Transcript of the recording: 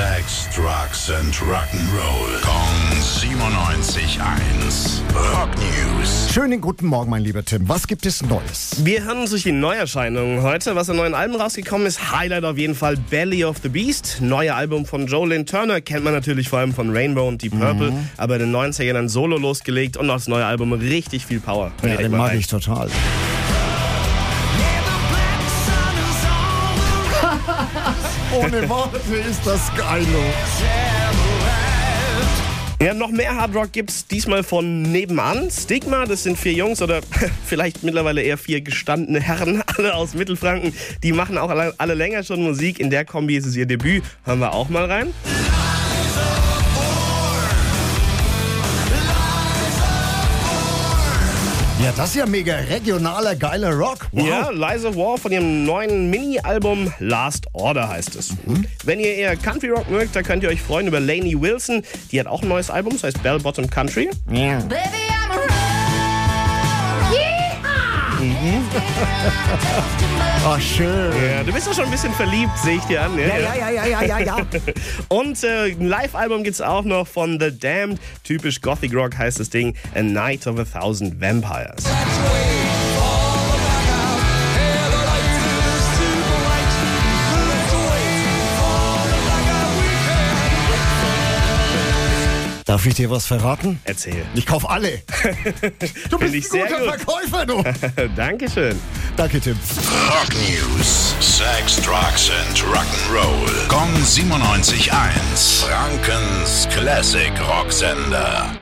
Sex, Drugs and Rock'n'Roll. Kong 97.1. Rock News. Schönen guten Morgen, mein lieber Tim. Was gibt es Neues? Wir hören uns durch die Neuerscheinungen heute. Was an neuen Alben rausgekommen ist, Highlight auf jeden Fall Belly of the Beast. Neue Album von Jolene Turner, kennt man natürlich vor allem von Rainbow und Deep Purple, aber in den 90ern dann solo losgelegt und das neue Album richtig viel Power. Ja, den mag rein. ich total. Ohne Worte ist das geil. Ja, noch mehr Hard Rock gibt's diesmal von nebenan. Stigma, das sind vier Jungs oder vielleicht mittlerweile eher vier gestandene Herren, alle aus Mittelfranken. Die machen auch alle, alle länger schon Musik. In der Kombi ist es ihr Debüt. Hören wir auch mal rein. Ja, das ist ja mega regionaler, geiler Rock. Wow. Ja, Liza War von ihrem neuen Mini-Album Last Order heißt es. Wenn ihr eher Country Rock mögt, da könnt ihr euch freuen über Lainey Wilson. Die hat auch ein neues Album, das heißt Bell Bottom Country. Ja. Baby, Ach, schön. Ja, du bist doch schon ein bisschen verliebt, sehe ich dir an. Ja, ja, ja, ja, ja, ja, ja. Und äh, ein Live-Album gibt's auch noch von The Damned. Typisch Gothic Rock heißt das Ding A Night of a Thousand Vampires. Darf ich dir was verraten? Erzähl. Ich kauf alle. Du bist ich ein sehr guter gut. Verkäufer, du. Dankeschön. Danke, Tim. Rock News. Sex, Drugs and Rock'n'Roll. Kong 97.1. Frankens Classic Rocksender.